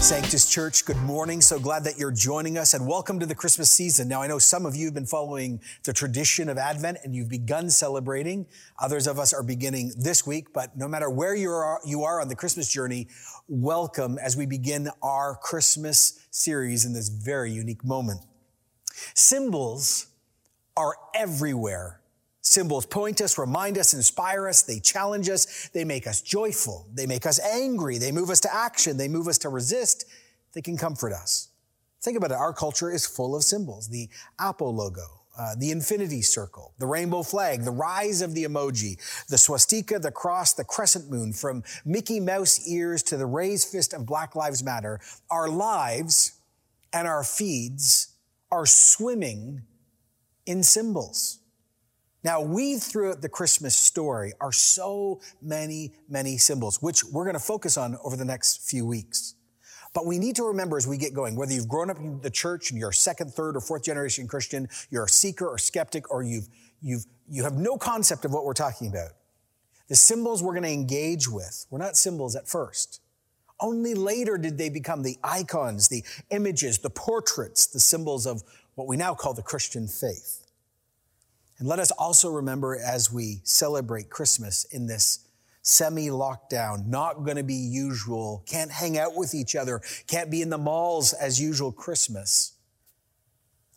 Sanctus Church, good morning. So glad that you're joining us and welcome to the Christmas season. Now, I know some of you have been following the tradition of Advent and you've begun celebrating. Others of us are beginning this week, but no matter where you are, you are on the Christmas journey, welcome as we begin our Christmas series in this very unique moment. Symbols are everywhere Symbols point us, remind us, inspire us, they challenge us, they make us joyful, they make us angry, they move us to action, they move us to resist, they can comfort us. Think about it, our culture is full of symbols. The Apple logo, uh, the infinity circle, the rainbow flag, the rise of the emoji, the swastika, the cross, the crescent moon, from Mickey Mouse ears to the raised fist of Black Lives Matter, our lives and our feeds are swimming in symbols. Now, weave throughout the Christmas story are so many, many symbols, which we're going to focus on over the next few weeks. But we need to remember as we get going, whether you've grown up in the church and you're a second, third, or fourth generation Christian, you're a seeker or skeptic, or you've, you've, you have no concept of what we're talking about. The symbols we're going to engage with were not symbols at first. Only later did they become the icons, the images, the portraits, the symbols of what we now call the Christian faith. And let us also remember as we celebrate Christmas in this semi lockdown, not going to be usual, can't hang out with each other, can't be in the malls as usual Christmas.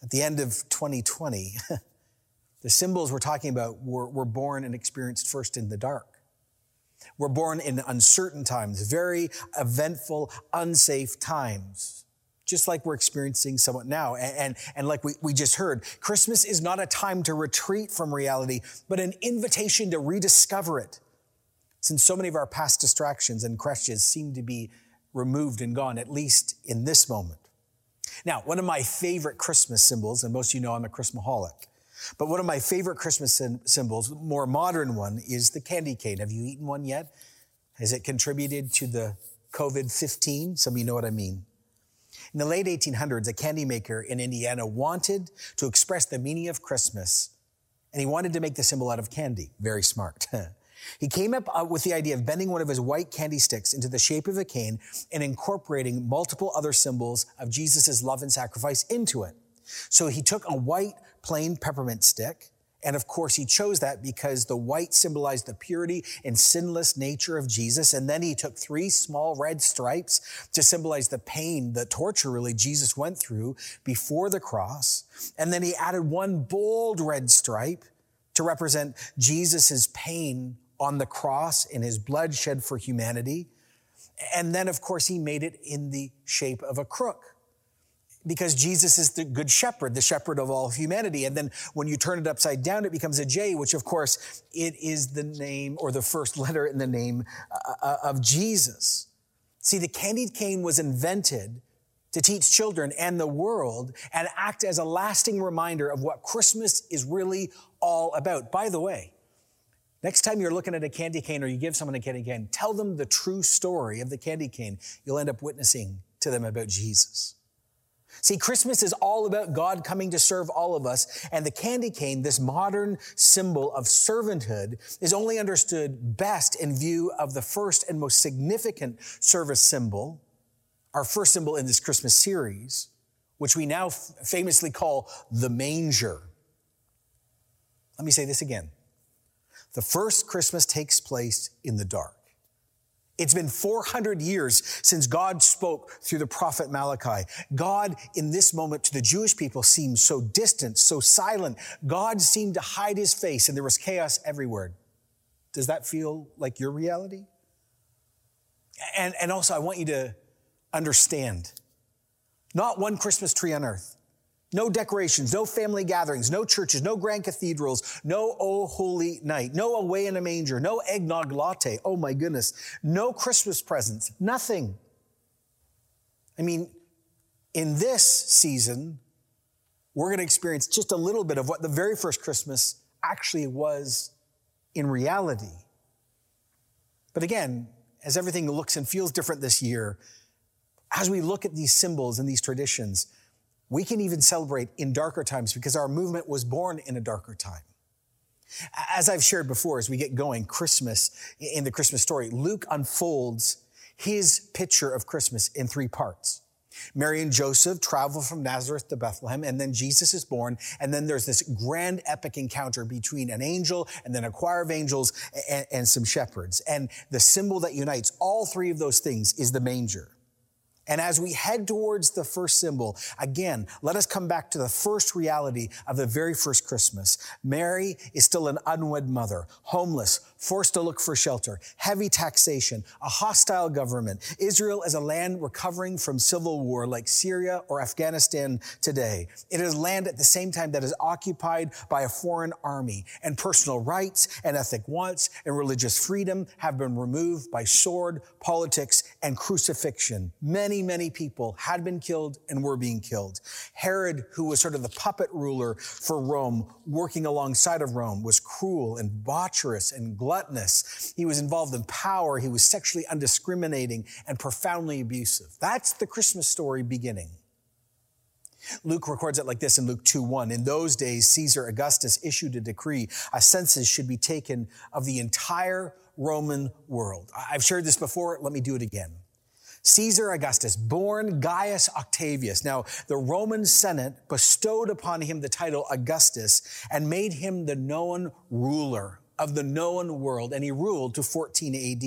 At the end of 2020, the symbols we're talking about were, were born and experienced first in the dark. We're born in uncertain times, very eventful, unsafe times just like we're experiencing somewhat now. And, and, and, like we, we just heard, Christmas is not a time to retreat from reality, but an invitation to rediscover it. Since so many of our past distractions and crutches seem to be removed and gone, at least in this moment. Now, one of my favorite Christmas symbols, and most of you know I'm a Christmaholic, but one of my favorite Christmas symbols, the more modern one, is the candy cane. Have you eaten one yet? Has it contributed to the COVID 15? Some of you know what I mean. In the late 1800s, a candy maker in Indiana wanted to express the meaning of Christmas, and he wanted to make the symbol out of candy. Very smart. he came up uh, with the idea of bending one of his white candy sticks into the shape of a cane and incorporating multiple other symbols of Jesus' love and sacrifice into it. So he took a white plain peppermint stick, and of course, he chose that because the white symbolized the purity and sinless nature of Jesus. And then he took three small red stripes to symbolize the pain, the torture really Jesus went through before the cross. And then he added one bold red stripe to represent Jesus' pain on the cross and his blood shed for humanity. And then, of course, he made it in the shape of a crook because Jesus is the good shepherd, the shepherd of all humanity. And then when you turn it upside down, it becomes a J, which of course it is the name or the first letter in the name uh, uh, of Jesus. See, the candied cane was invented to teach children and the world and act as a lasting reminder of what Christmas is really all about. By the way, next time you're looking at a candy cane or you give someone a candy cane, tell them the true story of the candy cane. You'll end up witnessing to them about Jesus. See, Christmas is all about God coming to serve all of us, and the candy cane, this modern symbol of servanthood, is only understood best in view of the first and most significant service symbol, our first symbol in this Christmas series, which we now famously call the manger. Let me say this again. The first Christmas takes place in the dark. It's been 400 years since God spoke through the prophet Malachi. God, in this moment, to the Jewish people, seemed so distant, so silent. God seemed to hide his face, and there was chaos everywhere. Does that feel like your reality? And, and also, I want you to understand not one Christmas tree on earth, no decorations, no family gatherings, no churches, no grand cathedrals, no Oh Holy Night, no away in a manger, no eggnog latte. Oh my goodness. No Christmas presents, nothing. I mean, in this season, we're going to experience just a little bit of what the very first Christmas actually was in reality. But again, as everything looks and feels different this year, as we look at these symbols and these traditions, we can even celebrate in darker times because our movement was born in a darker time. As I've shared before, as we get going, Christmas, in the Christmas story, Luke unfolds his picture of Christmas in three parts. Mary and Joseph travel from Nazareth to Bethlehem, and then Jesus is born. And then there's this grand epic encounter between an angel and then a choir of angels and, and, some shepherds. And the symbol that unites all three of those things is the manger. And as we head towards the first symbol, again, let us come back to the first reality of the very first Christmas. Mary is still an unwed mother, homeless, forced to look for shelter, heavy taxation, a hostile government. Israel is a land recovering from civil war like Syria or Afghanistan today. It is land at the same time that is occupied by a foreign army and personal rights and ethnic wants and religious freedom have been removed by sword, politics, and crucifixion. Many, many people had been killed and were being killed. Herod, who was sort of the puppet ruler for Rome, working alongside of Rome, was cruel and debaucherous and gluttonous gluttonous. He was involved in power. He was sexually undiscriminating and profoundly abusive. That's the Christmas story beginning. Luke records it like this in Luke 2 1. In those days, Caesar Augustus issued a decree a census should be taken of the entire Roman world. I've shared this before. Let me do it again. Caesar Augustus, born Gaius Octavius. Now, the Roman Senate bestowed upon him the title Augustus and made him the known ruler of the known world, and he ruled to 14 AD.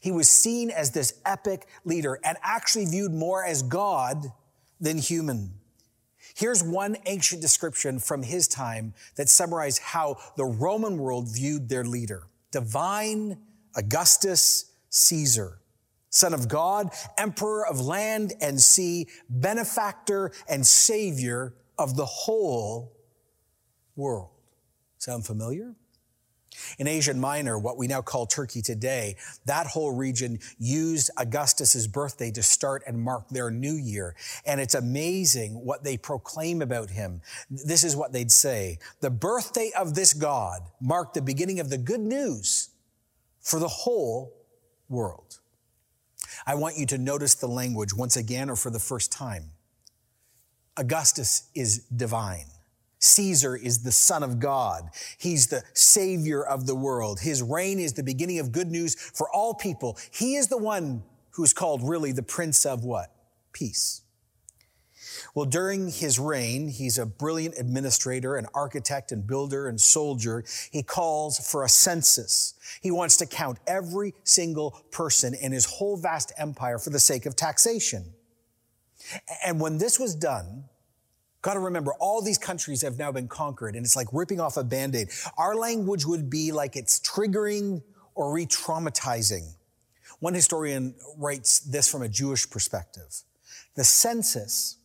He was seen as this epic leader and actually viewed more as God than human. Here's one ancient description from his time that summarized how the Roman world viewed their leader. Divine Augustus Caesar, son of God, emperor of land and sea, benefactor and savior of the whole world. Sound familiar? In Asia Minor, what we now call Turkey today, that whole region used Augustus's birthday to start and mark their new year. And it's amazing what they proclaim about him. This is what they'd say. The birthday of this God marked the beginning of the good news for the whole world. I want you to notice the language once again or for the first time. Augustus is divine. Caesar is the son of God. He's the savior of the world. His reign is the beginning of good news for all people. He is the one who is called really the prince of what? Peace. Well, during his reign, he's a brilliant administrator, an architect and builder and soldier. He calls for a census. He wants to count every single person in his whole vast empire for the sake of taxation. And when this was done, Got to remember, all these countries have now been conquered, and it's like ripping off a band aid. Our language would be like it's triggering or re traumatizing. One historian writes this from a Jewish perspective The census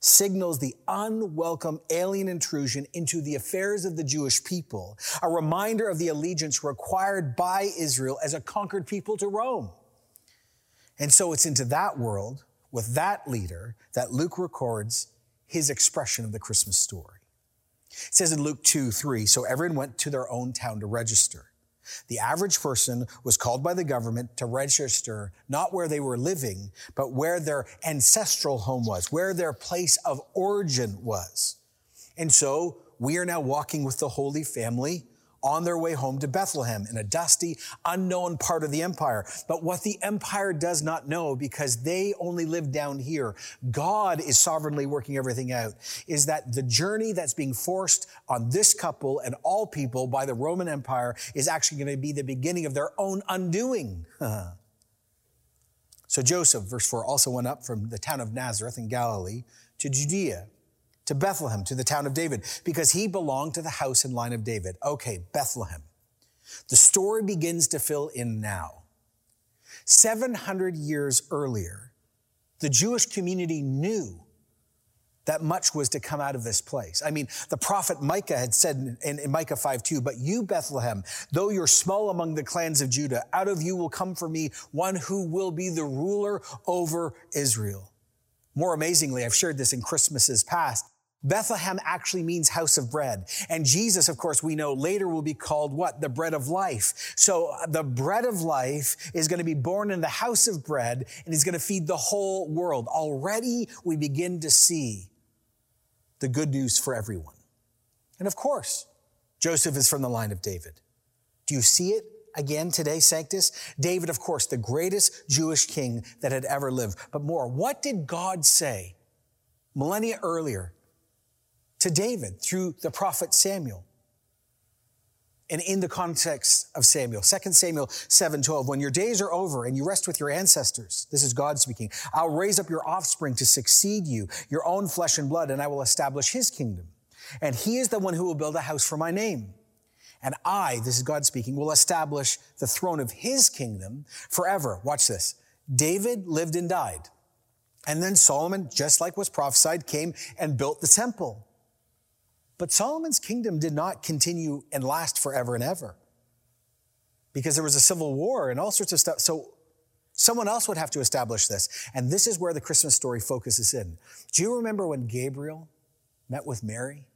signals the unwelcome alien intrusion into the affairs of the Jewish people, a reminder of the allegiance required by Israel as a conquered people to Rome. And so it's into that world with that leader that Luke records his expression of the Christmas story. It says in Luke 2 3, so everyone went to their own town to register. The average person was called by the government to register not where they were living, but where their ancestral home was, where their place of origin was. And so we are now walking with the Holy Family on their way home to Bethlehem in a dusty, unknown part of the empire. But what the empire does not know, because they only live down here, God is sovereignly working everything out, is that the journey that's being forced on this couple and all people by the Roman Empire is actually going to be the beginning of their own undoing. so Joseph, verse 4, also went up from the town of Nazareth in Galilee to Judea to Bethlehem, to the town of David, because he belonged to the house and line of David. Okay, Bethlehem. The story begins to fill in now. 700 years earlier, the Jewish community knew that much was to come out of this place. I mean, the prophet Micah had said in, in, Micah 5 2, but you, Bethlehem, though you're small among the clans of Judah, out of you will come for me one who will be the ruler over Israel. More amazingly, I've shared this in Christmases past. Bethlehem actually means house of bread. And Jesus, of course, we know later will be called what? The bread of life. So uh, the bread of life is going to be born in the house of bread and he's going to feed the whole world. Already we begin to see the good news for everyone. And of course, Joseph is from the line of David. Do you see it again today, Sanctus. David, of course, the greatest Jewish king that had ever lived. But more, what did God say millennia earlier to David through the prophet Samuel? and in the context of Samuel. 2 Samuel 7:12 when your days are over and you rest with your ancestors this is God speaking I'll raise up your offspring to succeed you your own flesh and blood and I will establish his kingdom. And he is the one who will build a house for my name. And I this is God speaking will establish the throne of his kingdom forever. Watch this. David lived and died. And then Solomon just like was prophesied came and built the temple but Solomon's kingdom did not continue and last forever and ever because there was a civil war and all sorts of stuff. So someone else would have to establish this. And this is where the Christmas story focuses in. Do you remember when Gabriel met with Mary?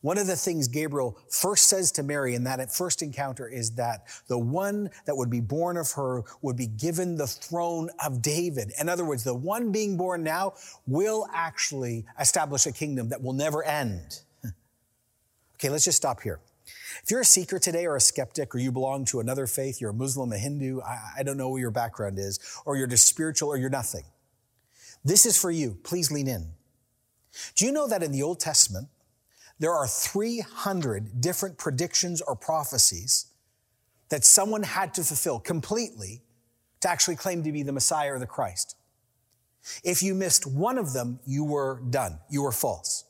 One of the things Gabriel first says to Mary in that first encounter is that the one that would be born of her would be given the throne of David. In other words, the one being born now will actually establish a kingdom that will never end. Okay, let's just stop here. If you're a seeker today or a skeptic or you belong to another faith, you're a Muslim, a Hindu, I, I don't know what your background is, or you're just spiritual or you're nothing. This is for you. Please lean in. Do you know that in the Old Testament, there are 300 different predictions or prophecies that someone had to fulfill completely to actually claim to be the Messiah or the Christ? If you missed one of them, you were done. You were false.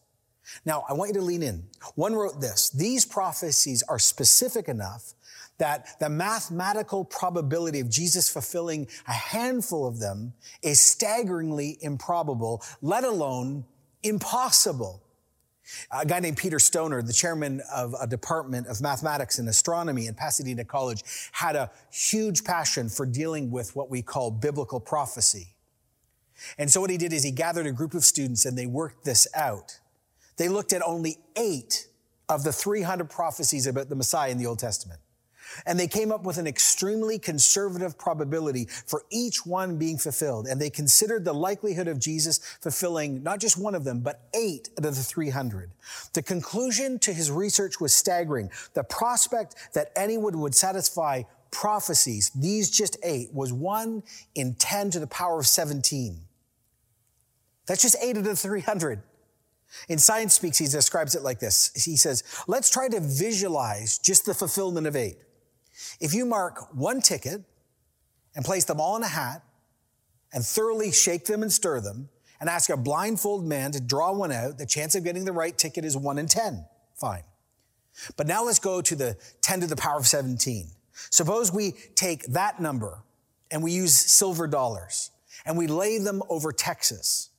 Now, I want you to lean in. One wrote this These prophecies are specific enough that the mathematical probability of Jesus fulfilling a handful of them is staggeringly improbable, let alone impossible. A guy named Peter Stoner, the chairman of a department of mathematics and astronomy at Pasadena College, had a huge passion for dealing with what we call biblical prophecy. And so what he did is he gathered a group of students and they worked this out. They looked at only eight of the 300 prophecies about the Messiah in the Old Testament. And they came up with an extremely conservative probability for each one being fulfilled. And they considered the likelihood of Jesus fulfilling not just one of them, but eight out of the 300. The conclusion to his research was staggering. The prospect that anyone would satisfy prophecies, these just eight, was one in 10 to the power of 17. That's just eight out of 300. In Science Speaks, he describes it like this. He says, let's try to visualize just the fulfillment of eight. If you mark one ticket and place them all in a hat and thoroughly shake them and stir them and ask a blindfold man to draw one out, the chance of getting the right ticket is one in 10. Fine. But now let's go to the 10 to the power of 17. Suppose we take that number and we use silver dollars and we lay them over Texas.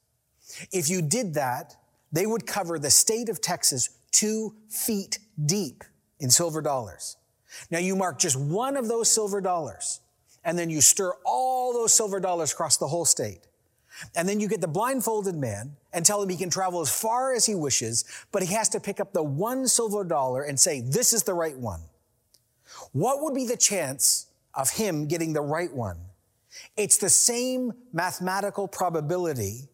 If you did that, they would cover the state of Texas two feet deep in silver dollars. Now you mark just one of those silver dollars and then you stir all those silver dollars across the whole state. And then you get the blindfolded man and tell him he can travel as far as he wishes, but he has to pick up the one silver dollar and say, this is the right one. What would be the chance of him getting the right one? It's the same mathematical probability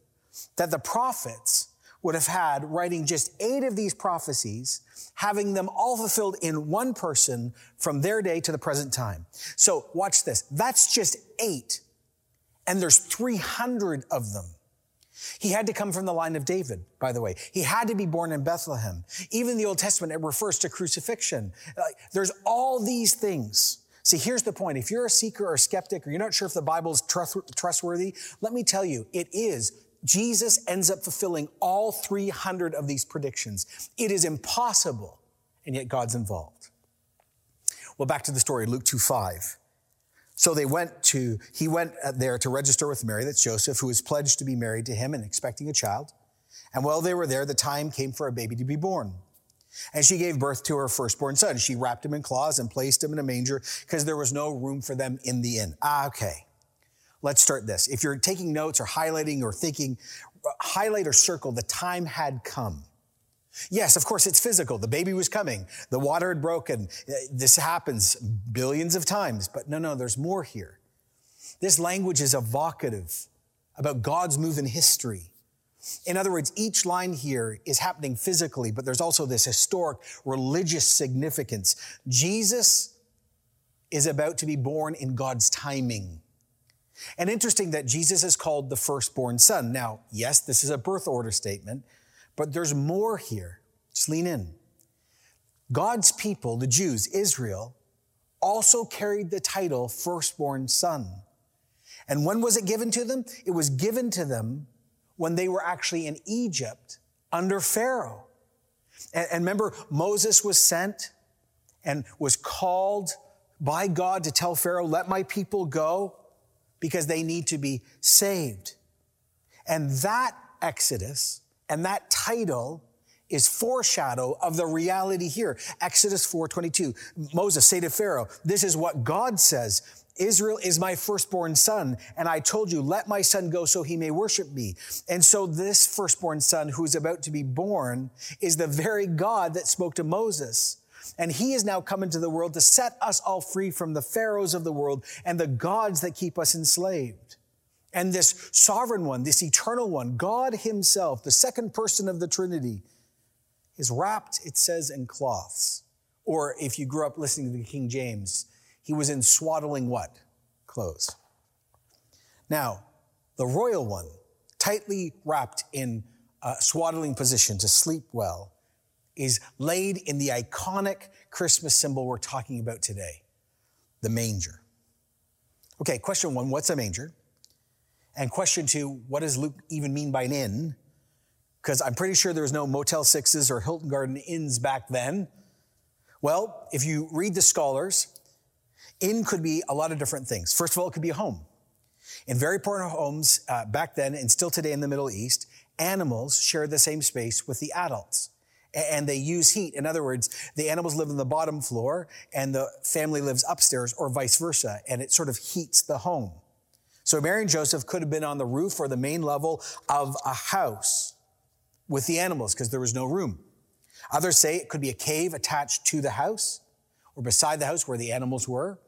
that the prophets would have had writing just eight of these prophecies, having them all fulfilled in one person from their day to the present time. So watch this. That's just eight. And there's 300 of them. He had to come from the line of David, by the way. He had to be born in Bethlehem. Even the Old Testament, it refers to crucifixion. There's all these things. See, here's the point. If you're a seeker or a skeptic, or you're not sure if the Bible is trustworthy, let me tell you, it is Jesus ends up fulfilling all 300 of these predictions. It is impossible, and yet God's involved. Well, back to the story, Luke 2 5. So they went to, he went there to register with Mary, that's Joseph, who was pledged to be married to him and expecting a child. And while they were there, the time came for a baby to be born. And she gave birth to her firstborn son. She wrapped him in cloths and placed him in a manger because there was no room for them in the inn. Ah, okay. Let's start this. If you're taking notes or highlighting or thinking, highlight or circle, the time had come. Yes, of course, it's physical. The baby was coming. The water had broken. This happens billions of times, but no, no, there's more here. This language is evocative about God's move in history. In other words, each line here is happening physically, but there's also this historic religious significance. Jesus is about to be born in God's timing. And interesting that Jesus is called the firstborn son. Now, yes, this is a birth order statement, but there's more here. Just lean in. God's people, the Jews, Israel, also carried the title firstborn son. And when was it given to them? It was given to them when they were actually in Egypt under Pharaoh. And, remember, Moses was sent and was called by God to tell Pharaoh, let my people go because they need to be saved. And that Exodus and that title is foreshadow of the reality here. Exodus 4:22. Moses say to Pharaoh, "This is what God says. Israel is my firstborn son, and I told you, let my son go so he may worship me. And so this firstborn son who is about to be born is the very God that spoke to Moses. And he is now come into the world to set us all free from the pharaohs of the world and the gods that keep us enslaved. And this sovereign one, this eternal one, God himself, the second person of the Trinity, is wrapped, it says, in cloths. Or if you grew up listening to the King James, he was in swaddling what? Clothes. Now, the royal one, tightly wrapped in a swaddling position to sleep well, is laid in the iconic Christmas symbol we're talking about today, the manger. Okay, question one, what's a manger? And question two, what does Luke even mean by an inn? Because I'm pretty sure there was no Motel Sixes or Hilton Garden Inns back then. Well, if you read the scholars, inn could be a lot of different things. First of all, it could be a home. In very poor homes uh, back then and still today in the Middle East, animals share the same space with the adults and they use heat. In other words, the animals live on the bottom floor and the family lives upstairs or vice versa, and it sort of heats the home. So Mary and Joseph could have been on the roof or the main level of a house with the animals because there was no room. Others say it could be a cave attached to the house or beside the house where the animals were.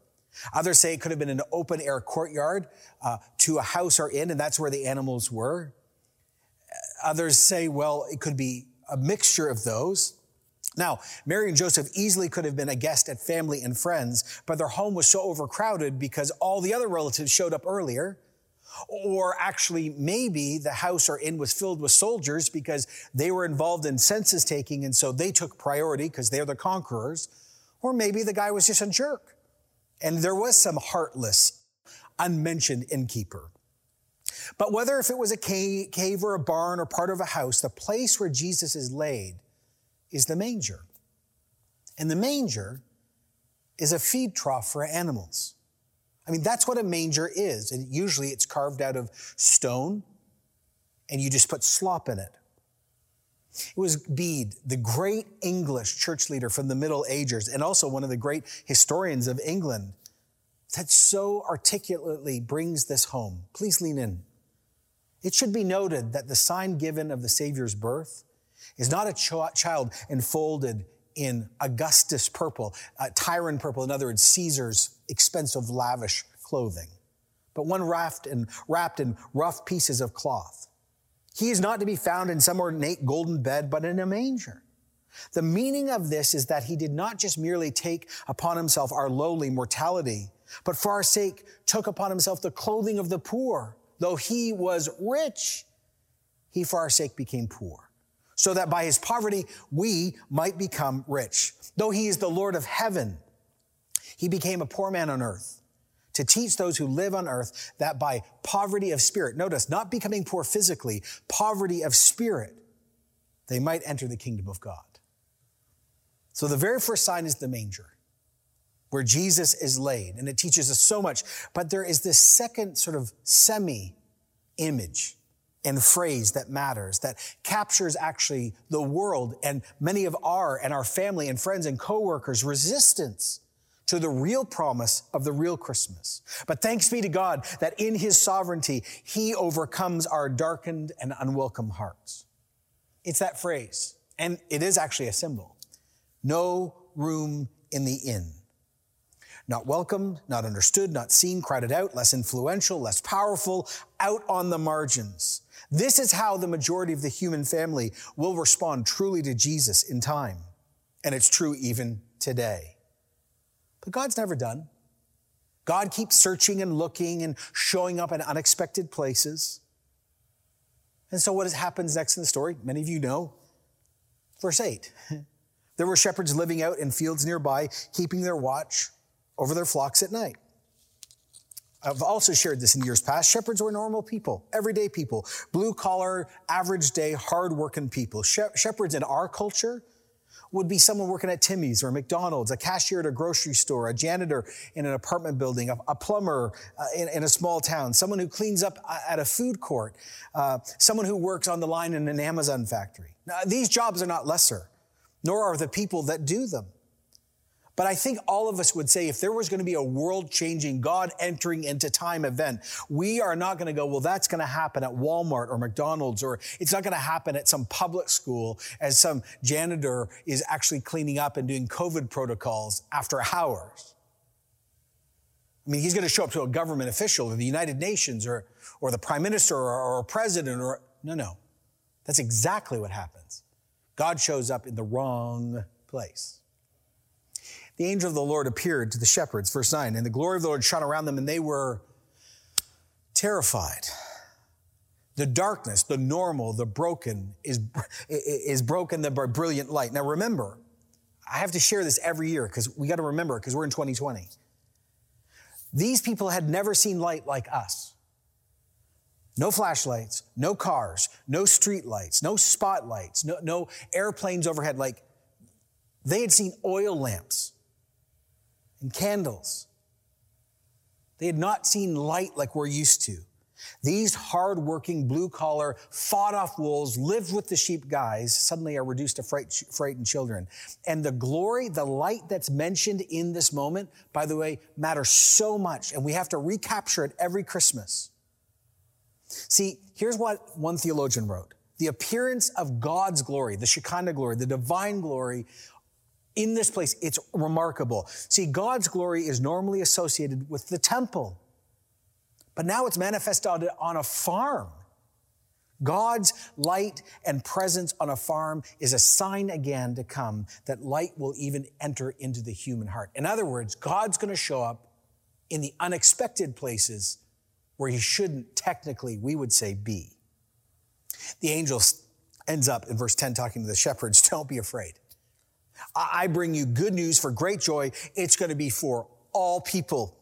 Others say it could have been an open air courtyard uh, to a house or inn, and that's where the animals were. Others say, well, it could be a mixture of those. Now, Mary and Joseph easily could have been a guest at family and friends, but their home was so overcrowded because all the other relatives showed up earlier. Or actually, maybe the house or inn was filled with soldiers because they were involved in census taking and so they took priority because they're the conquerors. Or maybe the guy was just a jerk. And there was some heartless, unmentioned innkeeper. But whether if it was a cave or a barn or part of a house, the place where Jesus is laid is the manger. And the manger is a feed trough for animals. I mean, that's what a manger is. And usually it's carved out of stone and you just put slop in it. It was Bede, the great English church leader from the Middle Ages and also one of the great historians of England that so articulately brings this home. Please lean in. It should be noted that the sign given of the Savior's birth is not a ch- child enfolded in Augustus purple, uh, purple, in other words, Caesar's expensive, lavish clothing, but one wrapped in, wrapped in rough pieces of cloth. He is not to be found in some ornate golden bed, but in a manger. The meaning of this is that he did not just merely take upon himself our lowly mortality, but for our sake took upon himself the clothing of the poor though he was rich, he for our sake became poor, so that by his poverty we might become rich. Though he is the Lord of heaven, he became a poor man on earth to teach those who live on earth that by poverty of spirit, notice, not becoming poor physically, poverty of spirit, they might enter the kingdom of God. So the very first sign is the manger where Jesus is laid, and it teaches us so much. But there is this second sort of semi image and phrase that matters, that captures actually the world and many of our and our family and friends and coworkers' resistance to the real promise of the real Christmas. But thanks be to God that in his sovereignty, he overcomes our darkened and unwelcome hearts. It's that phrase, and it is actually a symbol. No room in the inn. Not welcomed, not understood, not seen, crowded out, less influential, less powerful, out on the margins. This is how the majority of the human family will respond truly to Jesus in time. And it's true even today. But God's never done. God keeps searching and looking and showing up in unexpected places. And so what happens next in the story? Many of you know. Verse 8. There were shepherds living out in fields nearby, keeping their watch over their flocks at night. I've also shared this in years past. Shepherds were normal people, everyday people, blue collar, average day, hardworking people. Shepherds in our culture would be someone working at Timmy's or McDonald's, a cashier at a grocery store, a janitor in an apartment building, a, a plumber uh, in, in, a small town, someone who cleans up uh, at a food court, uh, someone who works on the line in an Amazon factory. Now, these jobs are not lesser, nor are the people that do them. But I think all of us would say if there was going to be a world changing, God entering into time event, we are not going to go, well, that's going to happen at Walmart or McDonald's, or it's not going to happen at some public school as some janitor is actually cleaning up and doing COVID protocols after hours. I mean, he's going to show up to a government official or the United Nations or, or the prime minister or, or a president or, no, no. That's exactly what happens. God shows up in the wrong place the angel of the Lord appeared to the shepherds, verse 9, and the glory of the Lord shone around them, and they were terrified. The darkness, the normal, the broken is, is broken by brilliant light. Now remember, I have to share this every year because we got to remember because we're in 2020. These people had never seen light like us. No flashlights, no cars, no street lights, no spotlights, no, no airplanes overhead. Like they had seen oil lamps and candles. They had not seen light like we're used to. These hardworking, blue collar, fought off wolves, lived with the sheep guys, suddenly are reduced to frightened children. And the glory, the light that's mentioned in this moment, by the way, matters so much. And we have to recapture it every Christmas. See, here's what one theologian wrote. The appearance of God's glory, the Shekinah glory, the divine glory in this place. It's remarkable. See, God's glory is normally associated with the temple, but now it's manifested on a farm. God's light and presence on a farm is a sign again to come that light will even enter into the human heart. In other words, God's going to show up in the unexpected places where he shouldn't technically, we would say, be. The angel ends up in verse 10 talking to the shepherds, don't be afraid. I bring you good news for great joy. It's going to be for all people,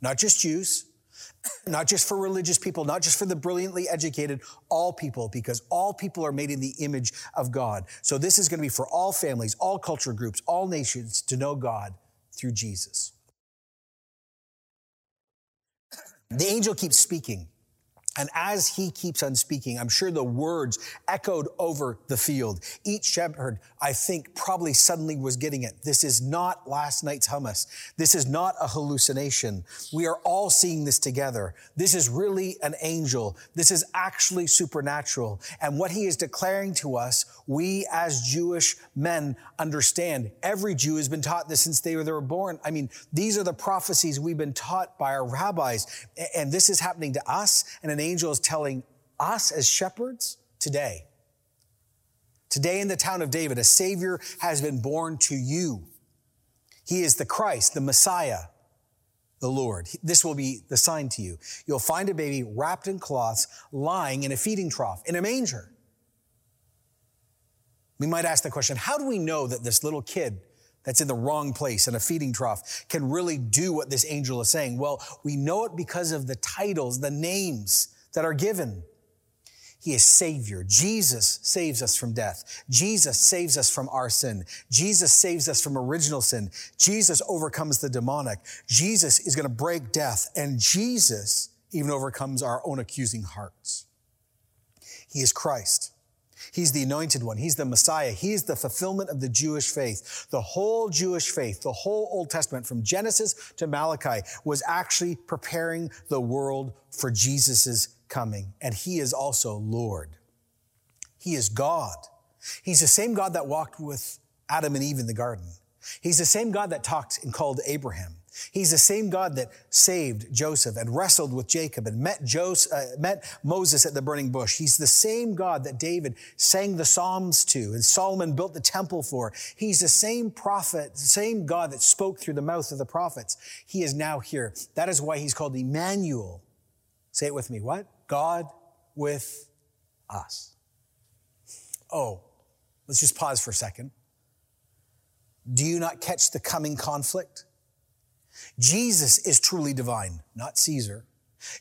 not just Jews, not just for religious people, not just for the brilliantly educated, all people, because all people are made in the image of God. So this is going to be for all families, all culture groups, all nations to know God through Jesus. The angel keeps speaking. And as he keeps on speaking, I'm sure the words echoed over the field. Each shepherd, I think, probably suddenly was getting it. This is not last night's hummus. This is not a hallucination. We are all seeing this together. This is really an angel. This is actually supernatural. And what he is declaring to us, we as Jewish men understand. Every Jew has been taught this since they were born. I mean, these are the prophecies we've been taught by our rabbis. And this is happening to us and an angel is telling us as shepherds today. Today in the town of David, a Savior has been born to you. He is the Christ, the Messiah, the Lord. This will be the sign to you. You'll find a baby wrapped in cloths, lying in a feeding trough, in a manger. We might ask the question how do we know that this little kid that's in the wrong place in a feeding trough can really do what this angel is saying? Well, we know it because of the titles, the names that are given. He is Savior. Jesus saves us from death. Jesus saves us from our sin. Jesus saves us from original sin. Jesus overcomes the demonic. Jesus is going to break death. And Jesus even overcomes our own accusing hearts. He is Christ. He's the anointed one. He's the Messiah. He's the fulfillment of the Jewish faith. The whole Jewish faith, the whole Old Testament from Genesis to Malachi was actually preparing the world for Jesus' coming, and he is also Lord. He is God. He's the same God that walked with Adam and Eve in the garden. He's the same God that talked and called Abraham. He's the same God that saved Joseph and wrestled with Jacob and met, Joseph, uh, met Moses at the burning bush. He's the same God that David sang the Psalms to and Solomon built the temple for. He's the same prophet, the same God that spoke through the mouth of the prophets. He is now here. That is why he's called Emmanuel. Say it with me. What? God with us. Oh, let's just pause for a second. Do you not catch the coming conflict? Jesus is truly divine, not Caesar.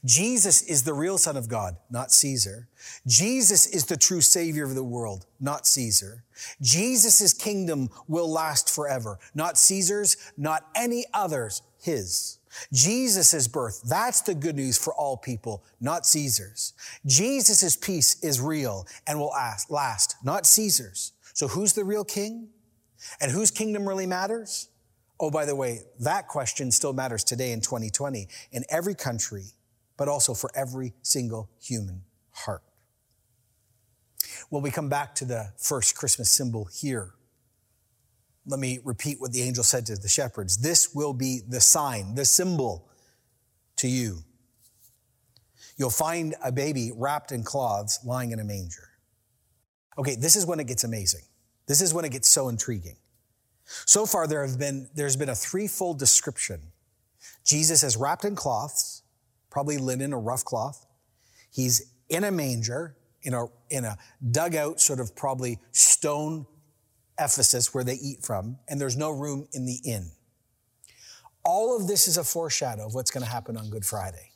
Jesus is the real Son of God, not Caesar. Jesus is the true Savior of the world, not Caesar. Jesus' kingdom will last forever, not Caesar's, not any other's, his. Jesus' birth, that's the good news for all people, not Caesar's. Jesus' peace is real and will last, not Caesar's. So who's the real king? And whose kingdom really matters? Oh, by the way, that question still matters today in 2020 in every country, but also for every single human heart. Well, we come back to the first Christmas symbol here. Let me repeat what the angel said to the shepherds. This will be the sign, the symbol to you. You'll find a baby wrapped in cloths lying in a manger. Okay, this is when it gets amazing. This is when it gets so intriguing. So far, there have been, there's been a threefold description. Jesus is wrapped in cloths, probably linen or rough cloth. He's in a manger, in a, in a dugout, sort of probably stone Ephesus where they eat from, and there's no room in the inn. All of this is a foreshadow of what's going to happen on Good Friday.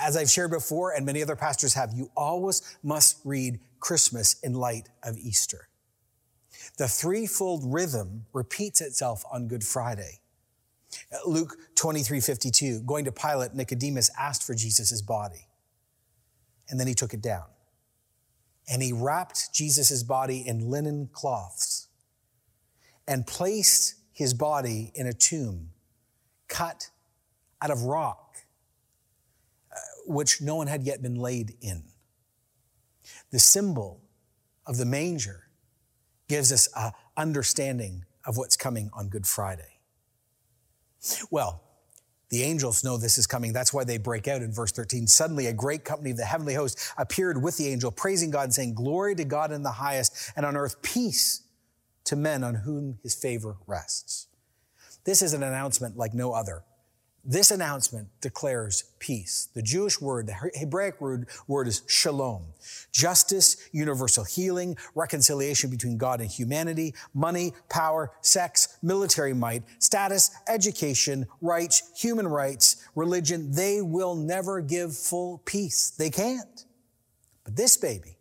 As I've shared before, and many other pastors have, you always must read Christmas in light of Easter. The threefold rhythm repeats itself on Good Friday. Luke 23 52, going to Pilate, Nicodemus asked for Jesus' body. And then he took it down. And he wrapped Jesus' body in linen cloths and placed his body in a tomb cut out of rock, uh, which no one had yet been laid in. The symbol of the manger gives us a understanding of what's coming on Good Friday. Well, the angels know this is coming. That's why they break out in verse 13. Suddenly, a great company of the heavenly host appeared with the angel, praising God and saying, Glory to God in the highest, and on earth peace to men on whom his favor rests. This is an announcement like no other. This announcement declares peace. The Jewish word, the Hebraic word, word is shalom. Justice, universal healing, reconciliation between God and humanity, money, power, sex, military might, status, education, rights, human rights, religion. They will never give full peace. They can't. But this baby,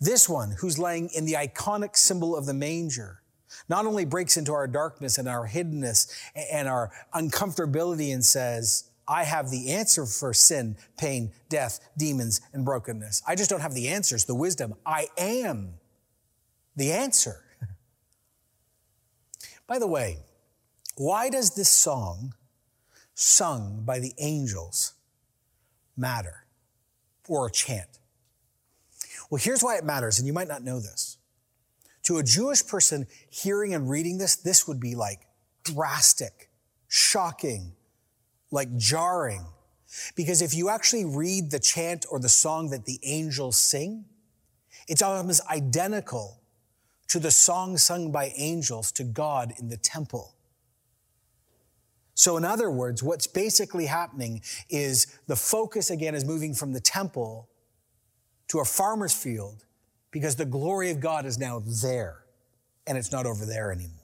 this one who's laying in the iconic symbol of the manger, not only breaks into our darkness and our hiddenness and our uncomfortability and says, I have the answer for sin, pain, death, demons, and brokenness. I just don't have the answers, the wisdom. I am the answer. By the way, why does this song sung by the angels matter or a chant? Well, here's why it matters, and you might not know this. To a Jewish person hearing and reading this, this would be like drastic, shocking, like jarring. Because if you actually read the chant or the song that the angels sing, it's almost identical to the song sung by angels to God in the temple. So, in other words, what's basically happening is the focus again is moving from the temple to a farmer's field because the glory of God is now there and it's not over there anymore.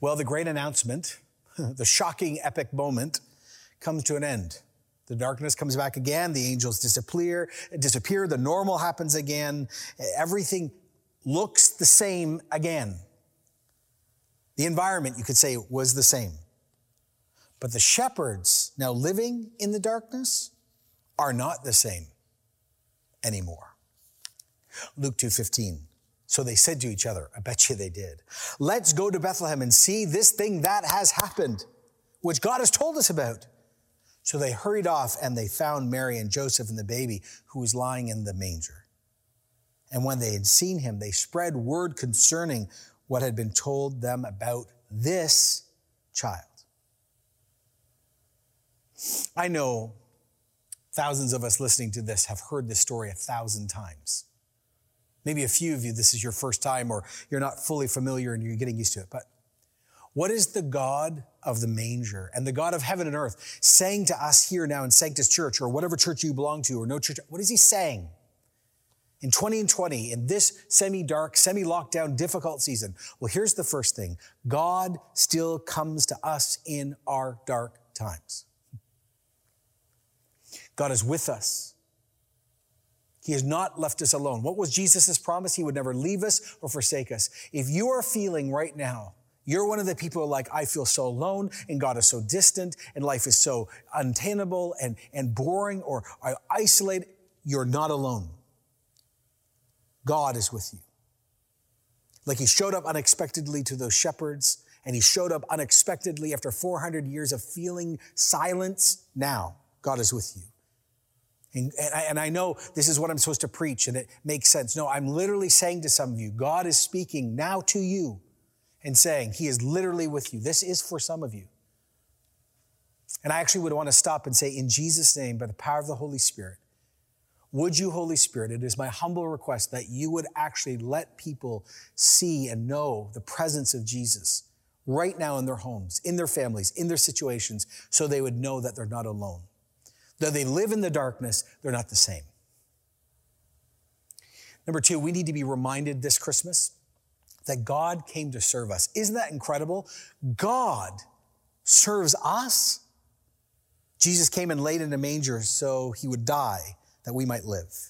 Well, the great announcement, the shocking epic moment comes to an end. The darkness comes back again, the angels disappear, disappear, the normal happens again, everything looks the same again. The environment, you could say, was the same. But the shepherds now living in the darkness are not the same anymore. Luke 2:15. So they said to each other, I bet you they did. Let's go to Bethlehem and see this thing that has happened, which God has told us about. So they hurried off and they found Mary and Joseph and the baby who was lying in the manger. And when they had seen him, they spread word concerning what had been told them about this child. I know thousands of us listening to this have heard this story a thousand times. Maybe a few of you, this is your first time or you're not fully familiar and you're getting used to it. But what is the God of the manger and the God of heaven and earth saying to us here now in Sanctus Church or whatever church you belong to or no church? What is he saying? In 2020, in this semi dark, semi lockdown, difficult season, well, here's the first thing God still comes to us in our dark times. God is with us. He has not left us alone. What was Jesus' promise? He would never leave us or forsake us. If you are feeling right now, you're one of the people like, I feel so alone and God is so distant and life is so untenable and, and boring or I isolate. You're not alone. God is with you. Like he showed up unexpectedly to those shepherds and he showed up unexpectedly after 400 years of feeling silence. Now, God is with you. And, and, I, and, I, know this is what I'm supposed to preach and it makes sense. No, I'm literally saying to some of you, God is speaking now to you and saying, He is literally with you. This is for some of you. And I actually would want to stop and say, in Jesus' name, by the power of the Holy Spirit, would you, Holy Spirit, it is my humble request that you would actually let people see and know the presence of Jesus right now in their homes, in their families, in their situations, so they would know that they're not alone. Though they live in the darkness, they're not the same. Number two, we need to be reminded this Christmas that God came to serve us. Isn't that incredible? God serves us. Jesus came and laid in a manger so he would die that we might live.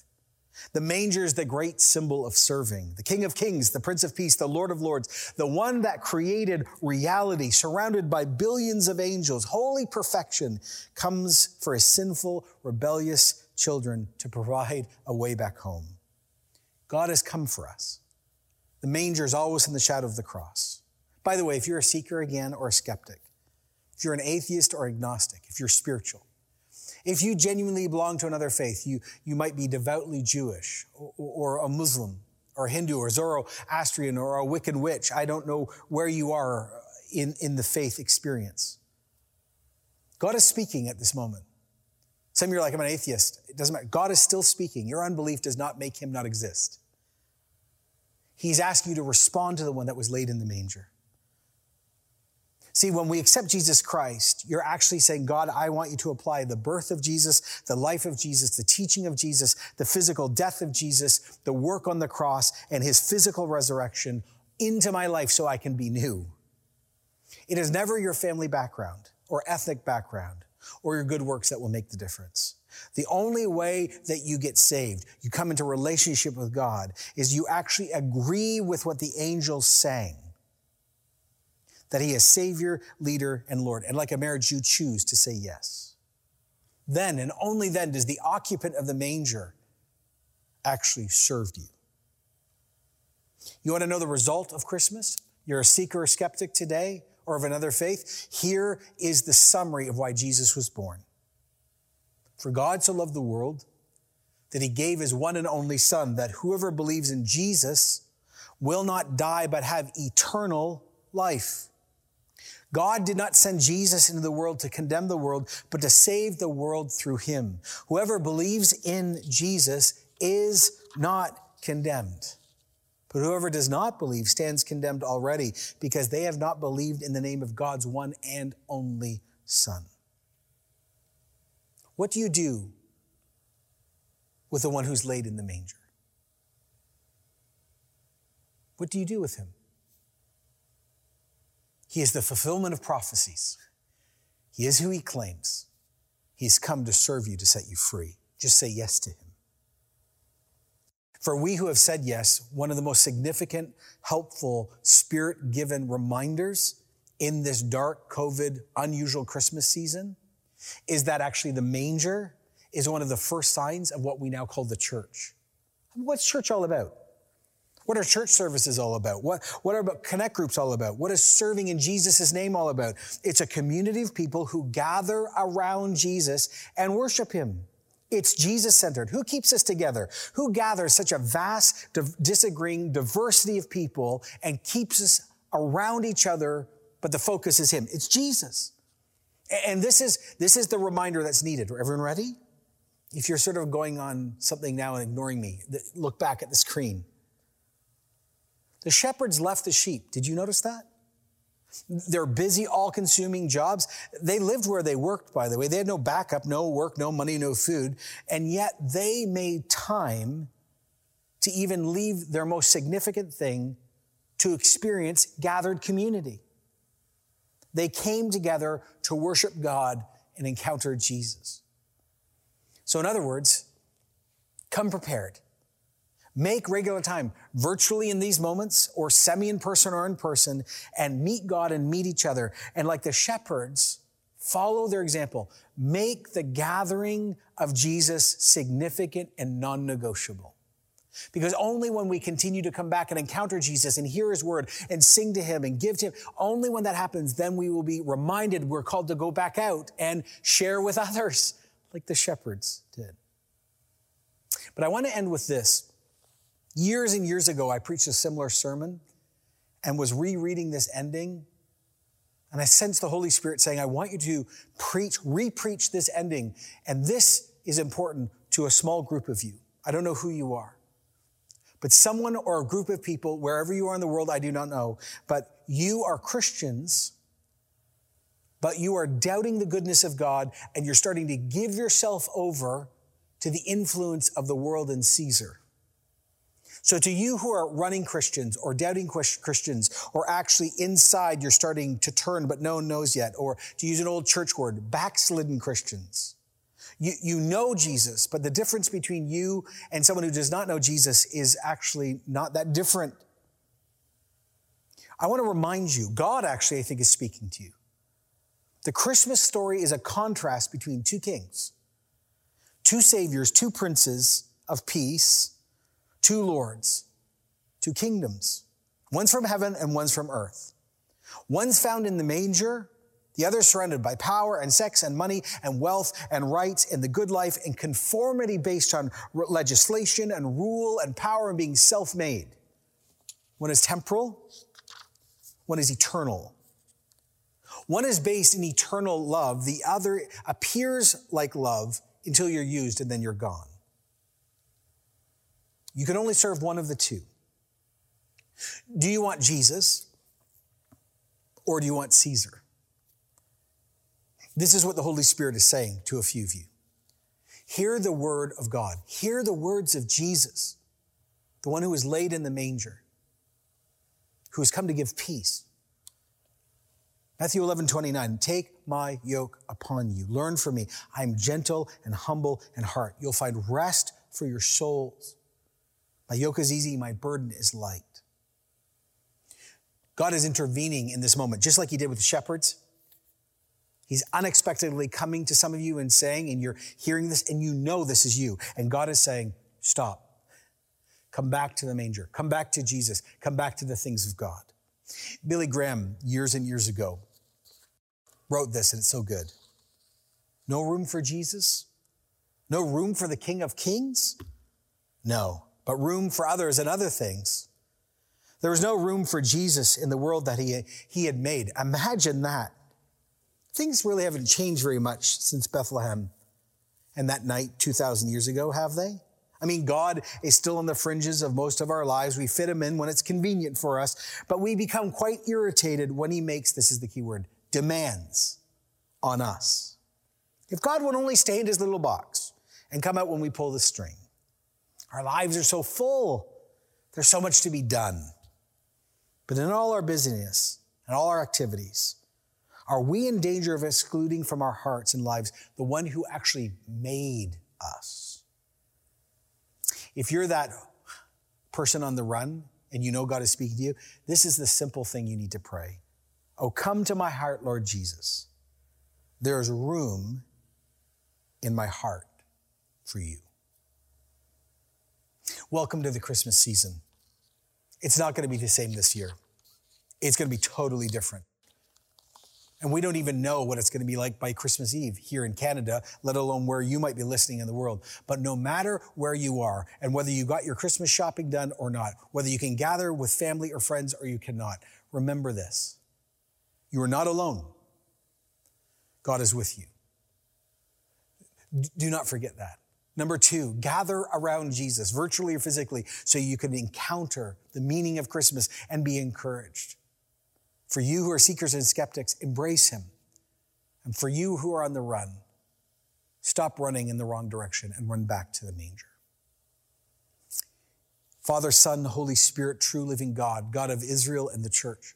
The manger is the great symbol of serving. The King of Kings, the Prince of Peace, the Lord of Lords, the one that created reality, surrounded by billions of angels, holy perfection, comes for his sinful, rebellious children to provide a way back home. God has come for us. The manger is always in the shadow of the cross. By the way, if you're a seeker again or a skeptic, if you're an atheist or agnostic, if you're spiritual, if you genuinely belong to another faith, you, you might be devoutly Jewish or, or a Muslim or Hindu or Zoroastrian or a Wiccan witch. I don't know where you are in, in the faith experience. God is speaking at this moment. Some of you are like, I'm an atheist. It doesn't matter. God is still speaking. Your unbelief does not make him not exist. He's asking you to respond to the one that was laid in the manger. See, when we accept Jesus Christ, you're actually saying, God, I want you to apply the birth of Jesus, the life of Jesus, the teaching of Jesus, the physical death of Jesus, the work on the cross, and his physical resurrection into my life so I can be new. It is never your family background or ethnic background or your good works that will make the difference. The only way that you get saved, you come into relationship with God, is you actually agree with what the angels sang that he is Savior, leader, and Lord. And like a marriage, you choose to say yes. Then and only then does the occupant of the manger actually serve you. You want to know the result of Christmas? You're a seeker or skeptic today or of another faith? Here is the summary of why Jesus was born. For God so loved the world that he gave his one and only Son, that whoever believes in Jesus will not die but have eternal life. God did not send Jesus into the world to condemn the world, but to save the world through him. Whoever believes in Jesus is not condemned. But whoever does not believe stands condemned already because they have not believed in the name of God's one and only Son. What do you do with the one who's laid in the manger? What do you do with him? He is the fulfillment of prophecies. He is who he claims. He's come to serve you, to set you free. Just say yes to him. For we who have said yes, one of the most significant, helpful, spirit given reminders in this dark, COVID, unusual Christmas season is that actually the manger is one of the first signs of what we now call the church. What's church all about? What are church services all about? What, what are about connect groups all about? What is serving in Jesus' name all about? It's a community of people who gather around Jesus and worship him. It's Jesus centered. Who keeps us together? Who gathers such a vast, disagreeing diversity of people and keeps us around each other, but the focus is him? It's Jesus. And this is, this is the reminder that's needed. Everyone ready? If you're sort of going on something now and ignoring me, look back at the screen. The shepherds left the sheep. Did you notice that? Their busy, all consuming jobs. They lived where they worked, by the way. They had no backup, no work, no money, no food. And yet they made time to even leave their most significant thing to experience gathered community. They came together to worship God and encounter Jesus. So, in other words, come prepared. Make regular time virtually in these moments or semi in person or in person and meet God and meet each other. And like the shepherds, follow their example. Make the gathering of Jesus significant and non negotiable. Because only when we continue to come back and encounter Jesus and hear his word and sing to him and give to him, only when that happens, then we will be reminded we're called to go back out and share with others like the shepherds did. But I want to end with this. Years and years ago, I preached a similar sermon and was rereading this ending. And I sensed the Holy Spirit saying, I want you to preach, re-preach this ending. And this is important to a small group of you. I don't know who you are, but someone or a group of people, wherever you are in the world, I do not know, but you are Christians, but you are doubting the goodness of God and you're starting to give yourself over to the influence of the world and Caesar. So to you who are running Christians or doubting Christians, or actually inside you're starting to turn, but no one knows yet, or to use an old church word, backslidden Christians. You, you know Jesus, but the difference between you and someone who does not know Jesus is actually not that different. I want to remind you, God actually, I think, is speaking to you. The Christmas story is a contrast between two kings, two saviors, two princes of peace, two lords, two kingdoms. One's from heaven and one's from earth. One's found in the manger, the other surrounded by power and sex and money and wealth and rights and the good life and conformity based on legislation and rule and power and being self made. One is temporal, one is eternal. One is based in eternal love, the other appears like love until you're used and then you're gone. You can only serve one of the two. Do you want Jesus or do you want Caesar? This is what the Holy Spirit is saying to a few of you. Hear the word of God. Hear the words of Jesus, the one who was laid in the manger, who has come to give peace. Matthew 11, 29, take my yoke upon you. Learn from me. I am gentle and humble in heart. You'll find rest for your souls. My yoke is easy, my burden is light. God is intervening in this moment, just like he did with the shepherds. He's unexpectedly coming to some of you and saying, and you're hearing this, and you know this is you. And God is saying, stop. Come back to the manger. Come back to Jesus. Come back to the things of God. Billy Graham, years and years ago, wrote this, and it's so good. No room for Jesus? No room for the King of Kings? No but room for others and other things. There was no room for Jesus in the world that he, he had made. Imagine that. Things really haven't changed very much since Bethlehem and that night 2,000 years ago, have they? I mean, God is still on the fringes of most of our lives. We fit him in when it's convenient for us, but we become quite irritated when he makes, this is the key word, demands on us. If God would only stay in his little box and come out when we pull the string. Our lives are so full. There's so much to be done. But in all our busyness and all our activities, are we in danger of excluding from our hearts and lives the one who actually made us? If you're that person on the run and you know God is speaking to you, this is the simple thing you need to pray. Oh, come to my heart, Lord Jesus. There is room in my heart for you. Welcome to the Christmas season. It's not going to be the same this year. It's going to be totally different. And we don't even know what it's going to be like by Christmas Eve here in Canada, let alone where you might be listening in the world. But no matter where you are and whether you got your Christmas shopping done or not, whether you can gather with family or friends or you cannot, remember this. You are not alone. God is with you. Do not forget that. Number two, gather around Jesus, virtually or physically, so you can encounter the meaning of Christmas and be encouraged. For you who are seekers and skeptics, embrace him. And for you who are on the run, stop running in the wrong direction and run back to the manger. Father, Son, Holy Spirit, true living God, God of Israel and the church.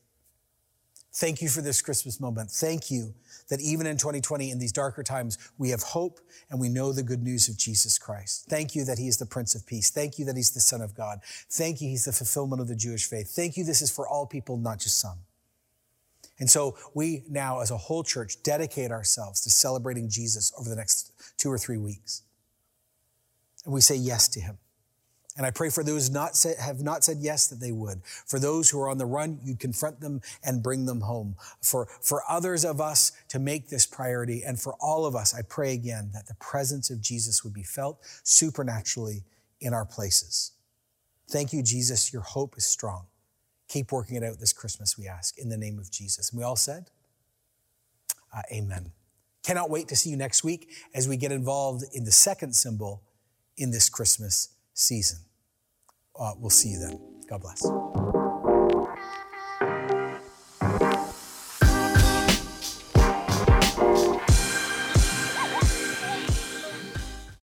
Thank you for this Christmas moment. Thank you that even in 2020, in these darker times, we have hope and we know the good news of Jesus Christ. Thank you that He is the Prince of Peace. Thank you that He's the Son of God. Thank you, He's the fulfillment of the Jewish faith. Thank you, this is for all people, not just some. And so we now, as a whole church, dedicate ourselves to celebrating Jesus over the next two or three weeks. And we say yes to Him. And I pray for those not have not said yes that they would. For those who are on the run, you'd confront them and bring them home. For, for others of us to make this priority. And for all of us, I pray again that the presence of Jesus would be felt supernaturally in our places. Thank you, Jesus. Your hope is strong. Keep working it out this Christmas, we ask, in the name of Jesus. And we all said, uh, Amen. Cannot wait to see you next week as we get involved in the second symbol in this Christmas season. Uh, we'll see you then. God bless.